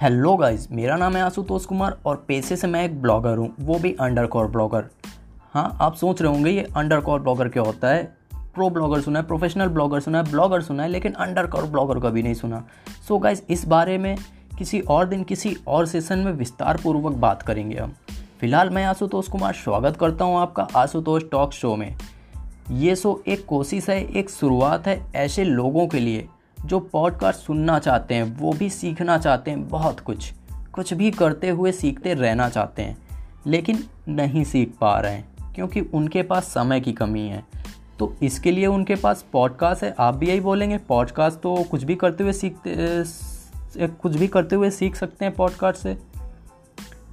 Hello guys मेरा नाम है आशुतोष कुमार और पेशे से मैं एक ब्लॉगर हूँ, वो भी अंडर कॉर ब्लॉगर हाँ आप सोच रहे होंगे ये अंडर कॉर ब्लॉगर क्या होता है? प्रो ब्लॉगर सुना है प्रोफेशनल ब्लॉगर सुना है ब्लॉगर सुना है, लेकिन अंडर कॉर ब्लॉगर कभी नहीं सुना। सो so गाइस इस बारे में किसी और दिन किसी और सेशन में विस्तार पूर्वक बात करेंगे हम। फ़िलहाल मैं आशुतोष कुमार स्वागत करता हूँ आपका आशुतोष टॉक शो में। ये शो एक कोशिश है, एक शुरुआत है ऐसे लोगों के लिए जो पॉडकास्ट सुनना चाहते हैं, वो भी सीखना चाहते हैं बहुत कुछ। कुछ भी करते हुए सीखते रहना चाहते हैं, लेकिन नहीं सीख पा रहे हैं, क्योंकि उनके पास समय की कमी है। तो इसके लिए उनके पास पॉडकास्ट है, आप भी यही बोलेंगे पॉडकास्ट तो कुछ भी करते हुए सीखते कुछ भी करते हुए सीख सकते हैं पॉडकास्ट से।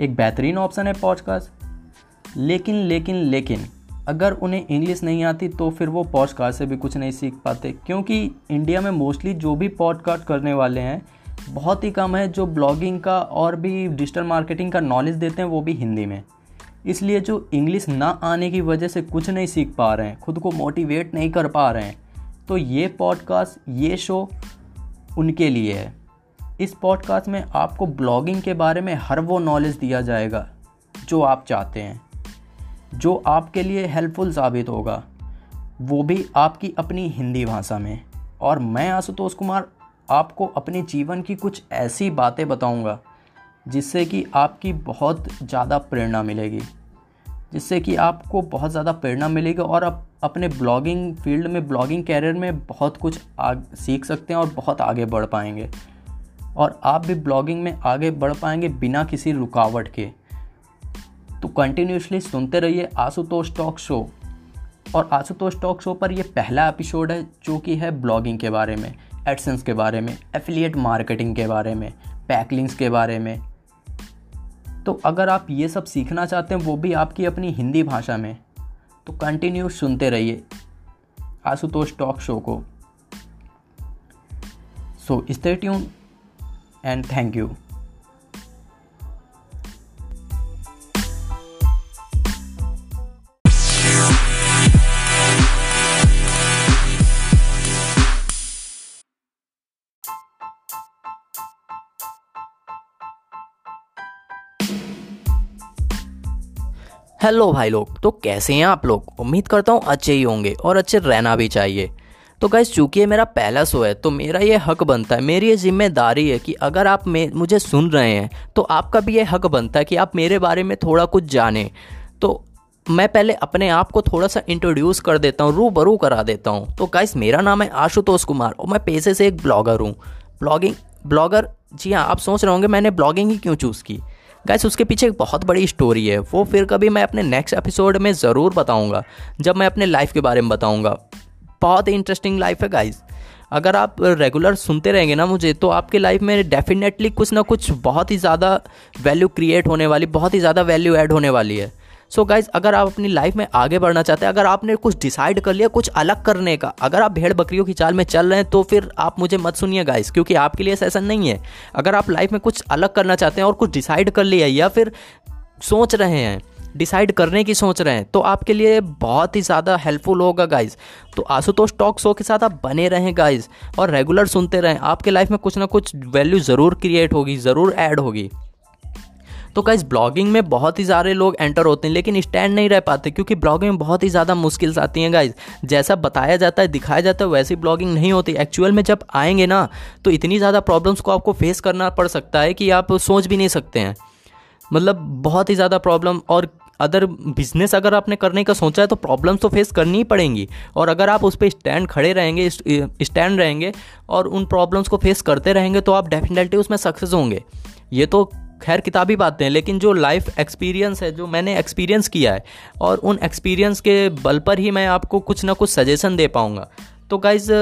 एक बेहतरीन ऑप्शन है पॉडकास्ट लेकिन लेकिन लेकिन अगर उन्हें इंग्लिश नहीं आती तो फिर वो पॉडकास्ट से भी कुछ नहीं सीख पाते। क्योंकि इंडिया में मोस्टली जो भी पॉडकास्ट करने वाले हैं, बहुत ही कम है जो ब्लॉगिंग का और भी डिजिटल मार्केटिंग का नॉलेज देते हैं, वो भी हिंदी में। इसलिए जो इंग्लिश ना आने की वजह से कुछ नहीं सीख पा रहे हैं, खुद को मोटिवेट नहीं कर पा रहे हैं तो ये पॉडकास्ट ये शो उनके लिए है। इस पॉडकास्ट में आपको ब्लॉगिंग के बारे में हर वो नॉलेज दिया जाएगा, जो आप चाहते हैं। जो आपके लिए हेल्पफुल साबित होगा, वो भी आपकी अपनी हिंदी भाषा में। और मैं आशुतोष कुमार आपको अपने जीवन की कुछ ऐसी बातें बताऊँगा, जिससे कि आपकी बहुत ज़्यादा प्रेरणा मिलेगी, जिससे कि आपको बहुत ज़्यादा प्रेरणा मिलेगी और आप अपने ब्लॉगिंग फ़ील्ड में ब्लॉगिंग कैरियर में बहुत कुछ आग, सीख सकते हैं और बहुत आगे बढ़ पाएँगे। और आप भी ब्लॉगिंग में आगे बढ़ पाएँगे बिना किसी रुकावट के। तो कंटिन्यूसली सुनते रहिए आशुतोष टॉक शो और आशुतोष टॉक शो पर यह पहला एपिसोड है, जो कि है ब्लॉगिंग के बारे में एडसेंस के बारे में एफिलिएट मार्केटिंग के बारे में पैकलिंग्स के बारे में। तो अगर आप ये सब सीखना चाहते हैं, वो भी आपकी अपनी हिंदी भाषा में। तो कंटिन्यू सुनते रहिए आशुतोष टॉक शो को। So stay tune and thank you hello भाई लोग तो कैसे हैं आप लोग? उम्मीद करता हूँ अच्छे ही होंगे और अच्छे रहना भी चाहिए। तो गाइज़ चूँकि ये मेरा पहला शो है तो मेरा ये हक बनता है, मेरी ये ज़िम्मेदारी है कि अगर आप मुझे सुन रहे हैं तो आपका भी ये हक बनता है कि आप मेरे बारे में थोड़ा कुछ जानें। तो मैं पहले अपने आप को थोड़ा सा इंट्रोड्यूस कर देता हूँ, रूबरू करा देता हूँ। तो गाइस मेरा नाम है आशुतोष कुमार और मैं पेशे से एक ब्लॉगर हूँ। ब्लॉगिंग ब्लॉगर जी हाँ आप सोच रहे होंगे, मैंने ब्लॉगिंग ही क्यों चूज़ की? गाइस उसके पीछे एक बहुत बड़ी स्टोरी है। वो फिर कभी मैं अपने नेक्स्ट एपिसोड में ज़रूर बताऊँगा, जब मैं अपने लाइफ के बारे में बताऊँगा। बहुत ही इंटरेस्टिंग लाइफ है गाइज़ अगर आप रेगुलर सुनते रहेंगे ना मुझे तो आपके लाइफ में डेफिनेटली कुछ ना कुछ बहुत ही ज़्यादा वैल्यू क्रिएट होने वाली, बहुत ही ज़्यादा वैल्यू ऐड होने वाली है। सो so गाइज़ अगर आप अपनी लाइफ में आगे बढ़ना चाहते हैं, अगर आपने कुछ डिसाइड कर लिया कुछ अलग करने का, अगर आप भेड़ बकरियों की चाल में चल रहे हैं तो फिर आप मुझे मत सुनिए गाइज़ क्योंकि आपके लिए सेशन नहीं है। अगर आप लाइफ में कुछ अलग करना चाहते हैं और कुछ डिसाइड कर लिया या फिर सोच रहे हैं डिसाइड करने की सोच रहे हैं तो आपके लिए बहुत ही ज़्यादा हेल्पफुल होगा गाइज़ तो आशुतोष टॉक शो के साथ आप बने रहें गाइज़ और रेगुलर सुनते रहें, आपके लाइफ में कुछ ना कुछ वैल्यू ज़रूर क्रिएट होगी, ज़रूर ऐड होगी। तो गाइज़ ब्लॉगिंग में बहुत ही सारे लोग एंटर होते हैं, लेकिन स्टैंड नहीं रह पाते, क्योंकि ब्लॉगिंग में बहुत ही ज़्यादा मुश्किल आती हैं गाइज़ जैसा बताया जाता है, दिखाया जाता है, वैसी ब्लॉगिंग नहीं होती। एक्चुअल में जब आएँगे ना तो इतनी ज़्यादा प्रॉब्लम्स को आपको फेस करना पड़ सकता है कि आप सोच भी नहीं सकते हैं। मतलब बहुत ही ज़्यादा प्रॉब्लम और अदर बिज़नेस अगर आपने करने का सोचा है तो प्रॉब्लम्स तो फेस करनी ही पड़ेंगी। और अगर आप उस पर स्टैंड खड़े रहेंगे स्टैंड रहेंगे और उन प्रॉब्लम्स को फेस करते रहेंगे तो आप डेफिनेटली उसमें सक्सेस होंगे। ये तो खैर किताबी बातें हैं लेकिन जो लाइफ एक्सपीरियंस है, जो मैंने एक्सपीरियंस किया है, और उन एक्सपीरियंस के बल पर ही मैं आपको कुछ ना कुछ सजेशन दे पाऊँगा। तो गाइज़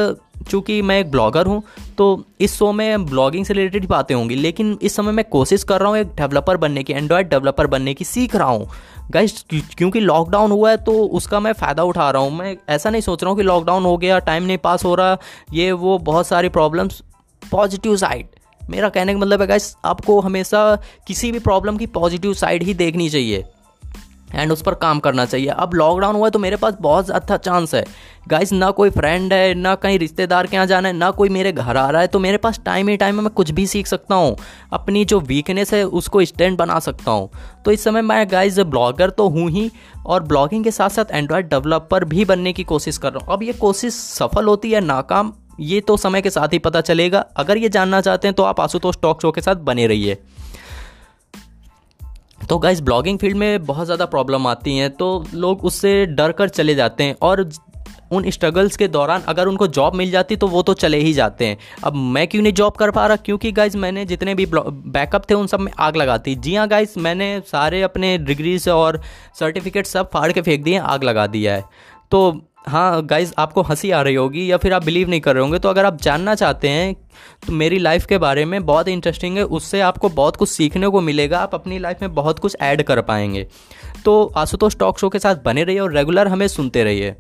चूँकि मैं एक ब्लॉगर हूँ तो इस शो में ब्लॉगिंग से रिलेटेड बातें होंगी, लेकिन इस समय मैं कोशिश कर रहा हूँ एक डेवलपर बनने की एंड्रॉयड डेवलपर बनने की सीख रहा हूँ। गाइज़ क्योंकि लॉकडाउन हुआ है तो उसका मैं फ़ायदा उठा रहा हूँ। मैं ऐसा नहीं सोच रहा हूँ कि लॉकडाउन हो गया टाइम नहीं पास हो रहा, ये वो बहुत सारी प्रॉब्लम्स पॉजिटिव साइड मेरा कहने का मतलब है गाइस आपको हमेशा किसी भी प्रॉब्लम की पॉजिटिव साइड ही देखनी चाहिए एंड उस पर काम करना चाहिए। अब लॉकडाउन हुआ है तो मेरे पास बहुत अच्छा चांस है। गाइस ना कोई फ्रेंड है, ना कहीं रिश्तेदार के यहाँ जाना है, ना कोई मेरे घर आ रहा है तो मेरे पास टाइम ही टाइम में मैं कुछ भी सीख सकता हूँ। अपनी जो वीकनेस है, उसको स्टैंड बना सकता हूँ। तो इस समय मैं गाइज़ ब्लॉगर तो हूँ ही और ब्लॉगिंग के साथ साथ एंड्रॉयड डेवलपर भी बनने की कोशिश कर रहा हूँ। अब ये कोशिश सफल होती है, नाकाम ये तो समय के साथ ही पता चलेगा। अगर ये जानना चाहते हैं तो आप आशुतोष टॉक शो के साथ बने रहिए। तो गाइज़ ब्लॉगिंग फ़ील्ड में बहुत ज़्यादा प्रॉब्लम आती हैं तो लोग उससे डर कर चले जाते हैं और उन स्ट्रगल्स के दौरान अगर उनको जॉब मिल जाती तो वो तो चले ही जाते हैं। अब मैं क्यों नहीं जॉब कर पा रहा? क्योंकि गाइज़ मैंने जितने भी बैकअप थे, उन सब में आग लगाती जी हाँ गाइज़ मैंने सारे अपने डिग्रीज और सर्टिफिकेट सब फाड़ के फेंक दिए, आग लगा दिया है। तो हाँ गाइज़ आपको हँसी आ रही होगी या फिर आप बिलीव नहीं कर रहे होंगे तो अगर आप जानना चाहते हैं तो मेरी लाइफ के बारे में बहुत इंटरेस्टिंग है। उससे आपको बहुत कुछ सीखने को मिलेगा। आप अपनी लाइफ में बहुत कुछ ऐड कर पाएँगे। तो आशुतोष टॉक शो के साथ बने रहिए और रेगुलर हमें सुनते रहिए।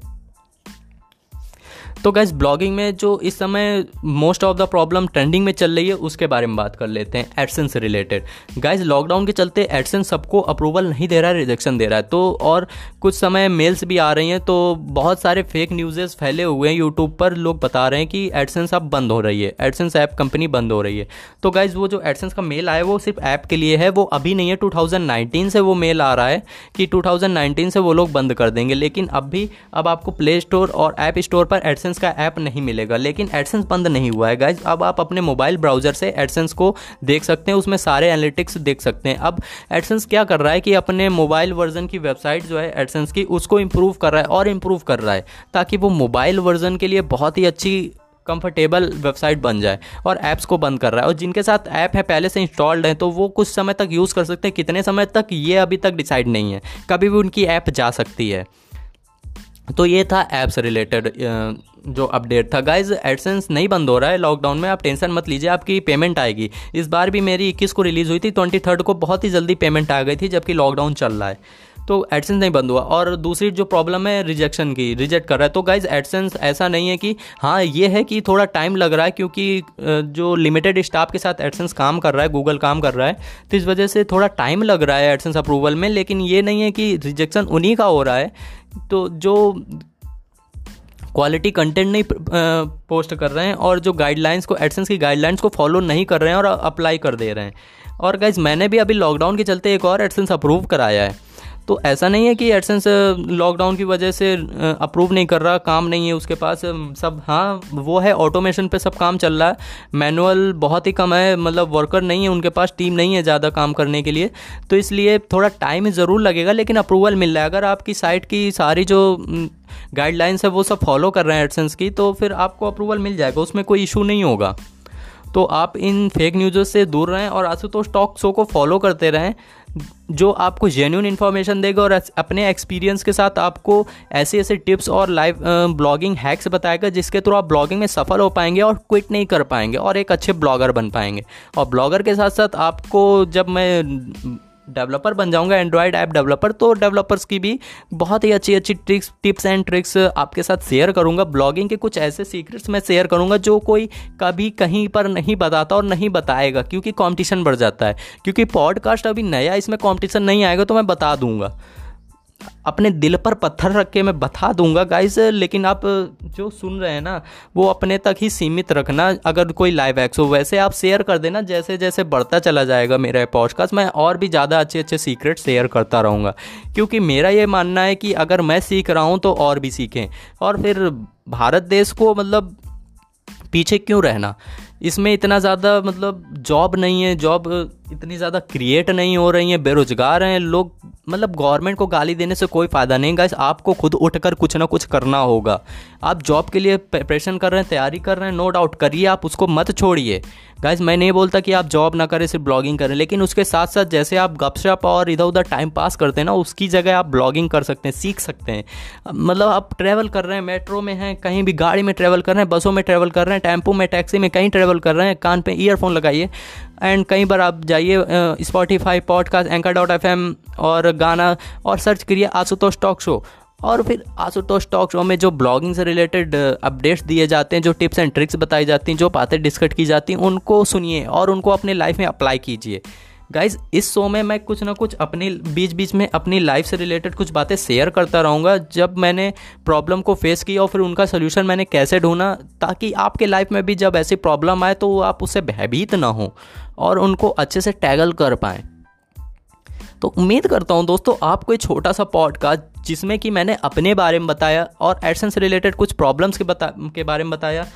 तो गैस ब्लॉगिंग में जो इस समय most of the problem trending में चल रही है, उसके बारे में बात कर लेते हैं एडसेंस से रिलेटेड गाइज़ लॉकडाउन के चलते एडसेंस सबको अप्रूवल नहीं दे रहा है रिजेक्शन दे रहा है। तो और कुछ समय मेल्स भी आ रही हैं तो बहुत सारे फेक न्यूज़ेस फैले हुए हैं यूट्यूब पर। लोग बता रहे हैं कि एडसेंस अब बंद हो रही है। एडसेंस ऐप कंपनी बंद हो रही है। तो गाइज़ वो जो एडसेंस का मेल आया, वो सिर्फ़ ऐप के लिए है, वो अभी नहीं है। टू से वो मेल आ रहा है कि टू से वो लोग बंद कर देंगे। लेकिन अब भी, अब आपको प्ले स्टोर और ऐप स्टोर पर एडसेंस एडसेंस का ऐप नहीं मिलेगा, लेकिन एडसेंस बंद नहीं हुआ है गाइज़ अब आप अपने मोबाइल ब्राउज़र से एडसेंस को देख सकते हैं, उसमें सारे एनालिटिक्स देख सकते हैं। अब एडसेंस क्या कर रहा है कि अपने मोबाइल वर्जन की वेबसाइट जो है एडसेंस की, उसको इम्प्रूव कर रहा है और इम्प्रूव कर रहा है, ताकि वो मोबाइल वर्जन के लिए बहुत ही अच्छी कंफर्टेबल वेबसाइट बन जाए और ऐप्स को बंद कर रहा है। और जिनके साथ ऐप है, पहले से इंस्टॉल्ड है तो वो कुछ समय तक यूज़ कर सकते हैं, कितने समय तक, ये अभी तक डिसाइड नहीं है। कभी भी उनकी ऐप जा सकती है। तो ये था ऐप्स रिलेटेड जो अपडेट था। गाइज़ एडसेंस नहीं बंद हो रहा है लॉकडाउन में आप टेंशन मत लीजिए, आपकी पेमेंट आएगी। इस बार भी मेरी इक्कीस को रिलीज़ हुई थी ट्वेंटी थर्ड को बहुत ही जल्दी पेमेंट आ गई थी, जबकि लॉकडाउन चल रहा है। तो एडसेंस नहीं बंद हुआ। और दूसरी जो प्रॉब्लम है रिजेक्शन की रिजेक्ट कर रहा है। तो गाइज़ एडसेंस ऐसा नहीं है कि हाँ ये है कि थोड़ा टाइम लग रहा है क्योंकि जो लिमिटेड स्टाफ के साथ एडसेंस काम कर रहा है गूगल काम कर रहा है तो इस वजह से थोड़ा टाइम लग रहा है एडसेंस अप्रूवल में। लेकिन ये नहीं है कि रिजेक्शन उन्हीं का हो रहा है। तो जो क्वालिटी कंटेंट नहीं पोस्ट कर रहे हैं और जो गाइडलाइंस को एडसेंस की गाइडलाइंस को फॉलो नहीं कर रहे हैं और अप्लाई कर दे रहे हैं। और गाइज़ मैंने भी अभी लॉकडाउन के चलते एक और एडसेंस अप्रूव कराया है। तो ऐसा नहीं है कि एडसेंस लॉकडाउन की वजह से अप्रूव नहीं कर रहा, काम नहीं है उसके पास सब हाँ वो है ऑटोमेशन पे सब काम चल रहा है। मैनुअल बहुत ही कम है मतलब वर्कर नहीं है, उनके पास टीम नहीं है ज़्यादा काम करने के लिए। तो इसलिए थोड़ा टाइम ज़रूर लगेगा, लेकिन अप्रूवल मिल रहा है। अगर आपकी साइट की सारी जो गाइडलाइंस है, वो सब फॉलो कर रहे हैं एडसेंस की तो फिर आपको अप्रूवल मिल जाएगा, उसमें कोई इशू नहीं होगा। तो आप इन फेक न्यूज़ों से दूर रहें और आशुतोष टॉक शो को फॉलो करते रहें, जो आपको जेन्यून इन्फॉर्मेशन देगा और अपने एक्सपीरियंस के साथ आपको ऐसे ऐसे टिप्स और लाइव ब्लॉगिंग हैक्स बताएगा, जिसके थ्रू आप ब्लॉगिंग में सफल हो पाएँगे और क्विट नहीं कर पाएँगे और एक अच्छे ब्लॉगर बन पाएँगे। और ब्लॉगर के साथ साथ आपको जब मैं डेवलपर बन जाऊँगा एंड्रॉयड ऐप डेवलपर तो डेवलपर्स की भी बहुत ही अच्छी अच्छी ट्रिक्स टिप्स एंड ट्रिक्स आपके साथ शेयर करूँगा। ब्लॉगिंग के कुछ ऐसे सीक्रेट्स मैं शेयर करूँगा जो कोई कभी कहीं पर नहीं बताता और नहीं बताएगा, क्योंकि कंपटीशन बढ़ जाता है। क्योंकि पॉडकास्ट अभी नया, इसमें कॉम्पिटिशन नहीं आएगा तो मैं बता दूँगा। अपने दिल पर पत्थर रख के मैं बता दूँगा गाइस लेकिन आप जो सुन रहे हैं ना, वो अपने तक ही सीमित रखना। अगर कोई लाइव एक्स हो, वैसे आप शेयर कर देना जैसे जैसे बढ़ता चला जाएगा मेरा पॉडकास्ट मैं और भी ज़्यादा अच्छे अच्छे सीक्रेट शेयर करता रहूँगा। क्योंकि मेरा ये मानना है कि अगर मैं सीख रहा हूँ तो और भी सीखें। और फिर भारत देश को मतलब पीछे क्यों रहना? इसमें इतना ज़्यादा मतलब जॉब नहीं है। जॉब इतनी ज़्यादा क्रिएट नहीं हो रही हैं, बेरोजगार हैं, लोग मतलब गवर्नमेंट को गाली देने से कोई फ़ायदा नहीं। गाइस आपको खुद उठकर कुछ ना कुछ करना होगा। आप जॉब के लिए प्रिपरेशन कर रहे हैं, तैयारी कर रहे हैं नो डाउट करिए, आप उसको मत छोड़िए। गाइज़ मैं नहीं बोलता कि आप जॉब ना करें, सिर्फ़ ब्लॉगिंग करें, लेकिन उसके साथ साथ जैसे आप गपशप और इधर उधर टाइम पास करते हैं ना, उसकी जगह आप ब्लॉगिंग कर सकते हैं, सीख सकते हैं। मतलब आप ट्रैवल कर रहे हैं मेट्रो में हैं, कहीं भी गाड़ी में ट्रैवल कर रहे हैं, बसों में ट्रैवल कर रहे हैं, टेंपो में टैक्सी में कहीं ट्रैवल कर रहे हैं, कान पर ईयरफोन लगाइए एंड कई बार आप जाइए Spotify podcast anchor dot F और गाना और सर्च करिए आशुतोष टॉक शो। और फिर आशुतोष टॉक शो में जो ब्लॉगिंग से रिलेटेड अपडेट्स दिए जाते हैं, जो टिप्स एंड ट्रिक्स बताई जाती हैं, जो बातें डिस्कट की जाती हैं, उनको सुनिए और उनको अपने लाइफ में अप्लाई कीजिए। गाइज़ इस शो में मैं कुछ ना कुछ अपनी बीच बीच में अपनी लाइफ से रिलेटेड कुछ बातें शेयर करता रहूँगा। जब मैंने प्रॉब्लम को फेस किया और फिर उनका सोल्यूशन मैंने कैसे ढूंढा, ताकि आपके लाइफ में भी जब ऐसी प्रॉब्लम आए तो आप उससे भयभीत ना हो और उनको अच्छे से टैगल कर पाएँ। तो उम्मीद करता हूँ दोस्तों, आपको एक छोटा सा पॉडकास्ट जिसमें कि मैंने अपने बारे में बताया और एडसन से रिलेटेड कुछ प्रॉब्लम्स के बता, के बारे में बताया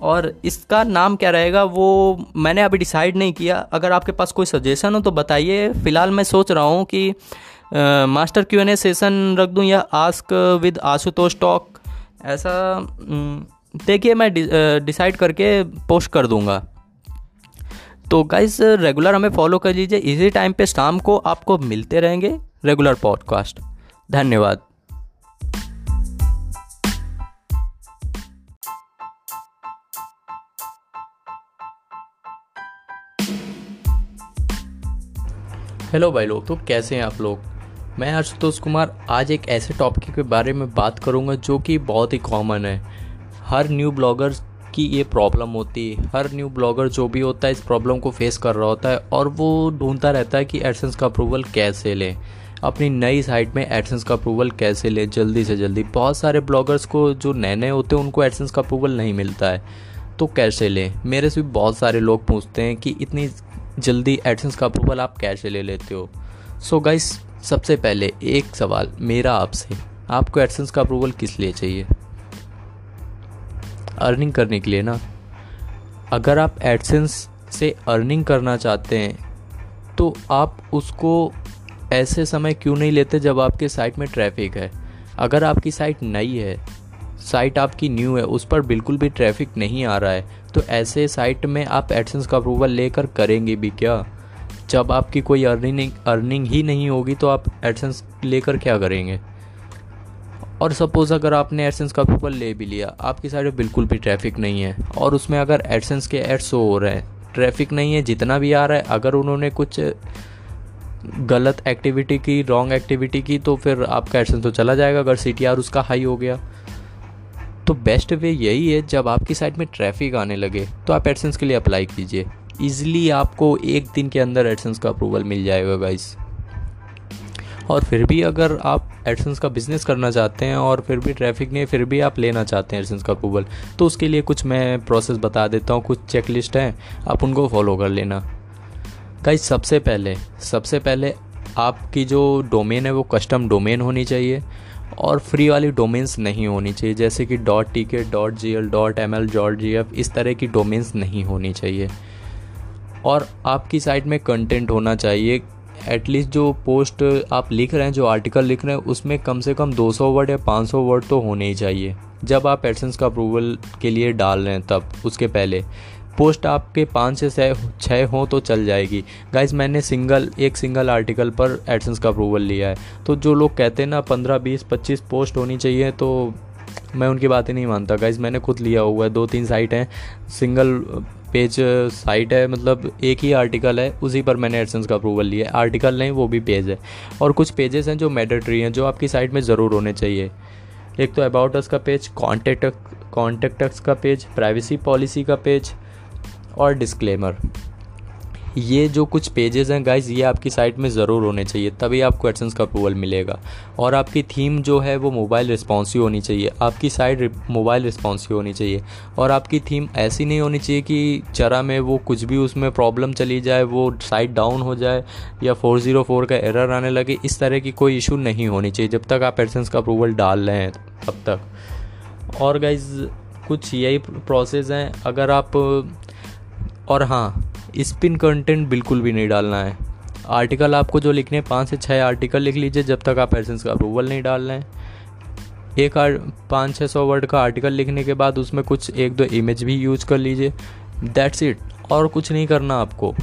और इसका नाम क्या रहेगा, वो मैंने अभी डिसाइड नहीं किया। अगर आपके पास कोई सजेशन हो तो बताइए। फ़िलहाल मैं सोच रहा हूँ कि master Q and A session रख दूँ या आस्क विद आशुतोष टॉक ऐसा देखिए मैं डिसाइड करके पोस्ट कर दूँगा। तो गाइज़ रेगुलर हमें फॉलो कर लीजिए। इसी टाइम पे शाम को आपको मिलते रहेंगे रेगुलर पॉडकास्ट धन्यवाद। हेलो भाई लोग तो कैसे हैं आप लोग? मैं आशुतोष कुमार, आज एक ऐसे टॉपिक के बारे में बात करूँगा जो कि बहुत ही कॉमन है। हर न्यू ब्लॉगर की ये प्रॉब्लम होती है। हर न्यू ब्लॉगर जो भी होता है, इस प्रॉब्लम को फेस कर रहा होता है और वो ढूंढता रहता है कि एडसेंस का अप्रूवल कैसे लें। अपनी नई साइट में एडसेंस का अप्रूवल कैसे लें, जल्दी से जल्दी। बहुत सारे ब्लॉगर्स को जो नए नए होते हैं, उनको एडसेंस का अप्रूवल नहीं मिलता है। तो कैसे लें? मेरे से भी बहुत सारे लोग पूछते हैं कि इतनी जल्दी एडसेंस का अप्रूवल आप कैसे ले लेते हो। सो so गाइस सबसे पहले एक सवाल मेरा आपसे, आपको एडसेंस का अप्रूवल किस लिए चाहिए? अर्निंग करने के लिए ना। अगर आप एडसेंस से अर्निंग करना चाहते हैं तो आप उसको ऐसे समय क्यों नहीं लेते जब आपके साइट में ट्रैफ़िक है? अगर आपकी साइट नई है साइट आपकी न्यू है, उस पर बिल्कुल भी ट्रैफ़िक नहीं आ रहा है। तो ऐसे साइट में आप एडसेंस का अप्रूवल लेकर करेंगे भी क्या? जब आपकी कोई अर्निंग अर्निंग ही नहीं होगी तो आप एडसेंस लेकर क्या करेंगे? और सपोज़ अगर आपने एडसेंस का अप्रूवल ले भी लिया, आपकी साइड में बिल्कुल भी ट्रैफ़िक नहीं है। और उसमें अगर एडसेंस के एड्स हो रहे हैं, ट्रैफ़िक नहीं है, जितना भी आ रहा है, अगर उन्होंने कुछ गलत एक्टिविटी की, रॉन्ग एक्टिविटी की तो फिर आपका एडसेंस तो चला जाएगा, अगर सीटीआर उसका हाई हो गया। तो बेस्ट वे यही है, जब आपकी साइट में ट्रैफ़िक आने लगे तो आप एडसेंस के लिए अप्लाई कीजिए। ईजिली आपको एक दिन के अंदर एडसेंस का अप्रूवल मिल जाएगा गाइस और फिर भी अगर आप एडसेंस का बिज़नेस करना चाहते हैं और फिर भी ट्रैफ़िक नहीं, फिर भी आप लेना चाहते हैं एडसेंस का अप्रूवल तो उसके लिए कुछ मैं प्रोसेस बता देता हूँ, कुछ चेकलिस्ट हैं, आप उनको फॉलो कर लेना। गाइस सबसे पहले सबसे पहले आपकी जो डोमेन है, वो कस्टम डोमेन होनी चाहिए। और फ्री वाली डोमेन्स नहीं होनी चाहिए, जैसे कि dot T K dot G L dot M L dot G F इस तरह की डोमेन्स नहीं होनी चाहिए। और आपकी साइट में कंटेंट होना चाहिए। एटलीस्ट जो पोस्ट आप लिख रहे हैं, जो आर्टिकल लिख रहे हैं, उसमें कम से कम 200 वर्ड या 500 वर्ड तो होने ही चाहिए। जब आप एडसेंस का अप्रूवल के लिए डाल रहे हैं तब, उसके पहले। पोस्ट आपके पाँच से छः हों तो चल जाएगी। गाइज़ मैंने सिंगल एक सिंगल आर्टिकल पर एडसेंस का अप्रूवल लिया है। तो जो लोग कहते हैं ना, पंद्रह, बीस, पच्चीस पोस्ट होनी चाहिए तो मैं उनकी बातें नहीं मानता। गाइज़ मैंने खुद लिया हुआ है, दो तीन साइट हैं। सिंगल पेज साइट है मतलब एक ही आर्टिकल है, उसी पर मैंने एडसेंस का अप्रूवल लिया है। आर्टिकल नहीं, वो भी पेज है। और कुछ पेजेस हैं जो मैडेटरी हैं, जो आपकी साइट में ज़रूर होने चाहिए। एक तो अबाउट अस का पेज कॉन्टेक्ट कॉन्टेक्ट का पेज प्राइवेसी पॉलिसी का पेज और डिस्क्लेमर ये जो कुछ पेजेस हैं गाइज़ ये आपकी साइट में ज़रूर होने चाहिए, तभी आपको एडसेंस का अप्रूवल मिलेगा। और आपकी थीम जो है, वो मोबाइल रिस्पॉन्सिव होनी चाहिए। आपकी साइट मोबाइल रिस्पॉन्सिव होनी चाहिए। और आपकी थीम ऐसी नहीं होनी चाहिए कि चरा में वो कुछ भी उसमें प्रॉब्लम चली जाए, वो साइट डाउन हो जाए, या फोर ज़ीरो फोर का एरर आने लगे, इस तरह की कोई इशू नहीं होनी चाहिए, जब तक आप एडसेंस का अप्रूवल डाल रहे हैं, तब तक। और गाइज़ कुछ यही प्रोसेस हैं। अगर आप और हाँ स्पिन कंटेंट बिल्कुल भी नहीं डालना है। आर्टिकल आपको जो लिखने हैं, पाँच से छः आर्टिकल लिख लीजिए, जब तक आप एसेंस का अप्रूवल नहीं डाल रहे हैं। एक पाँच छः सौ वर्ड का आर्टिकल लिखने के बाद उसमें कुछ एक दो इमेज भी यूज़ कर लीजिए। दैट्स इट और कुछ नहीं करना आपको।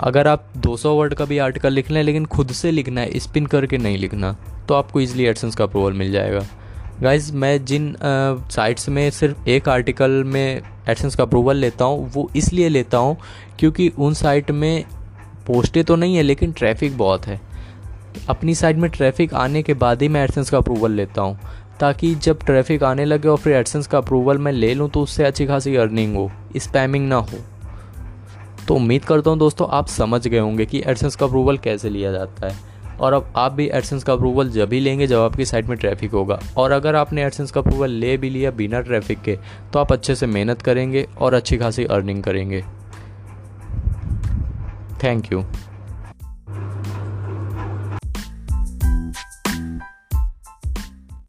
अगर आप 200 वर्ड का भी आर्टिकल लिख लें, लेकिन खुद से लिखना है स्पिन करके नहीं लिखना तो आपको इजीली एडसेंस का अप्रूवल मिल जाएगा। गाइज़ मैं जिन साइट्स में सिर्फ़ एक आर्टिकल में एडसेंस का अप्रूवल लेता हूँ, वो इसलिए लेता हूँ क्योंकि उन साइट में पोस्टें तो नहीं है, लेकिन ट्रैफ़िक बहुत है। अपनी साइड में ट्रैफ़िक आने के बाद ही मैं एडसेंस का अप्रूवल लेता हूँ, ताकि जब ट्रैफ़िक आने लगे और फिर एडसेंस का अप्रूवल मैं ले लूँ तो उससे अच्छी खासी अर्निंग हो स्पैमिंग ना हो। तो उम्मीद करता हूँ दोस्तों, आप समझ गए होंगे कि एडसेंस का अप्रूवल कैसे लिया जाता है। और अब आप भी एडसेंस का अप्रूवल जब ही लेंगे, जब आपकी साइट में ट्रैफ़िक होगा। और अगर आपने एडसेंस का अप्रूवल ले भी लिया बिना ट्रैफ़िक के तो आप अच्छे से मेहनत करेंगे और अच्छी खासी अर्निंग करेंगे। Thank you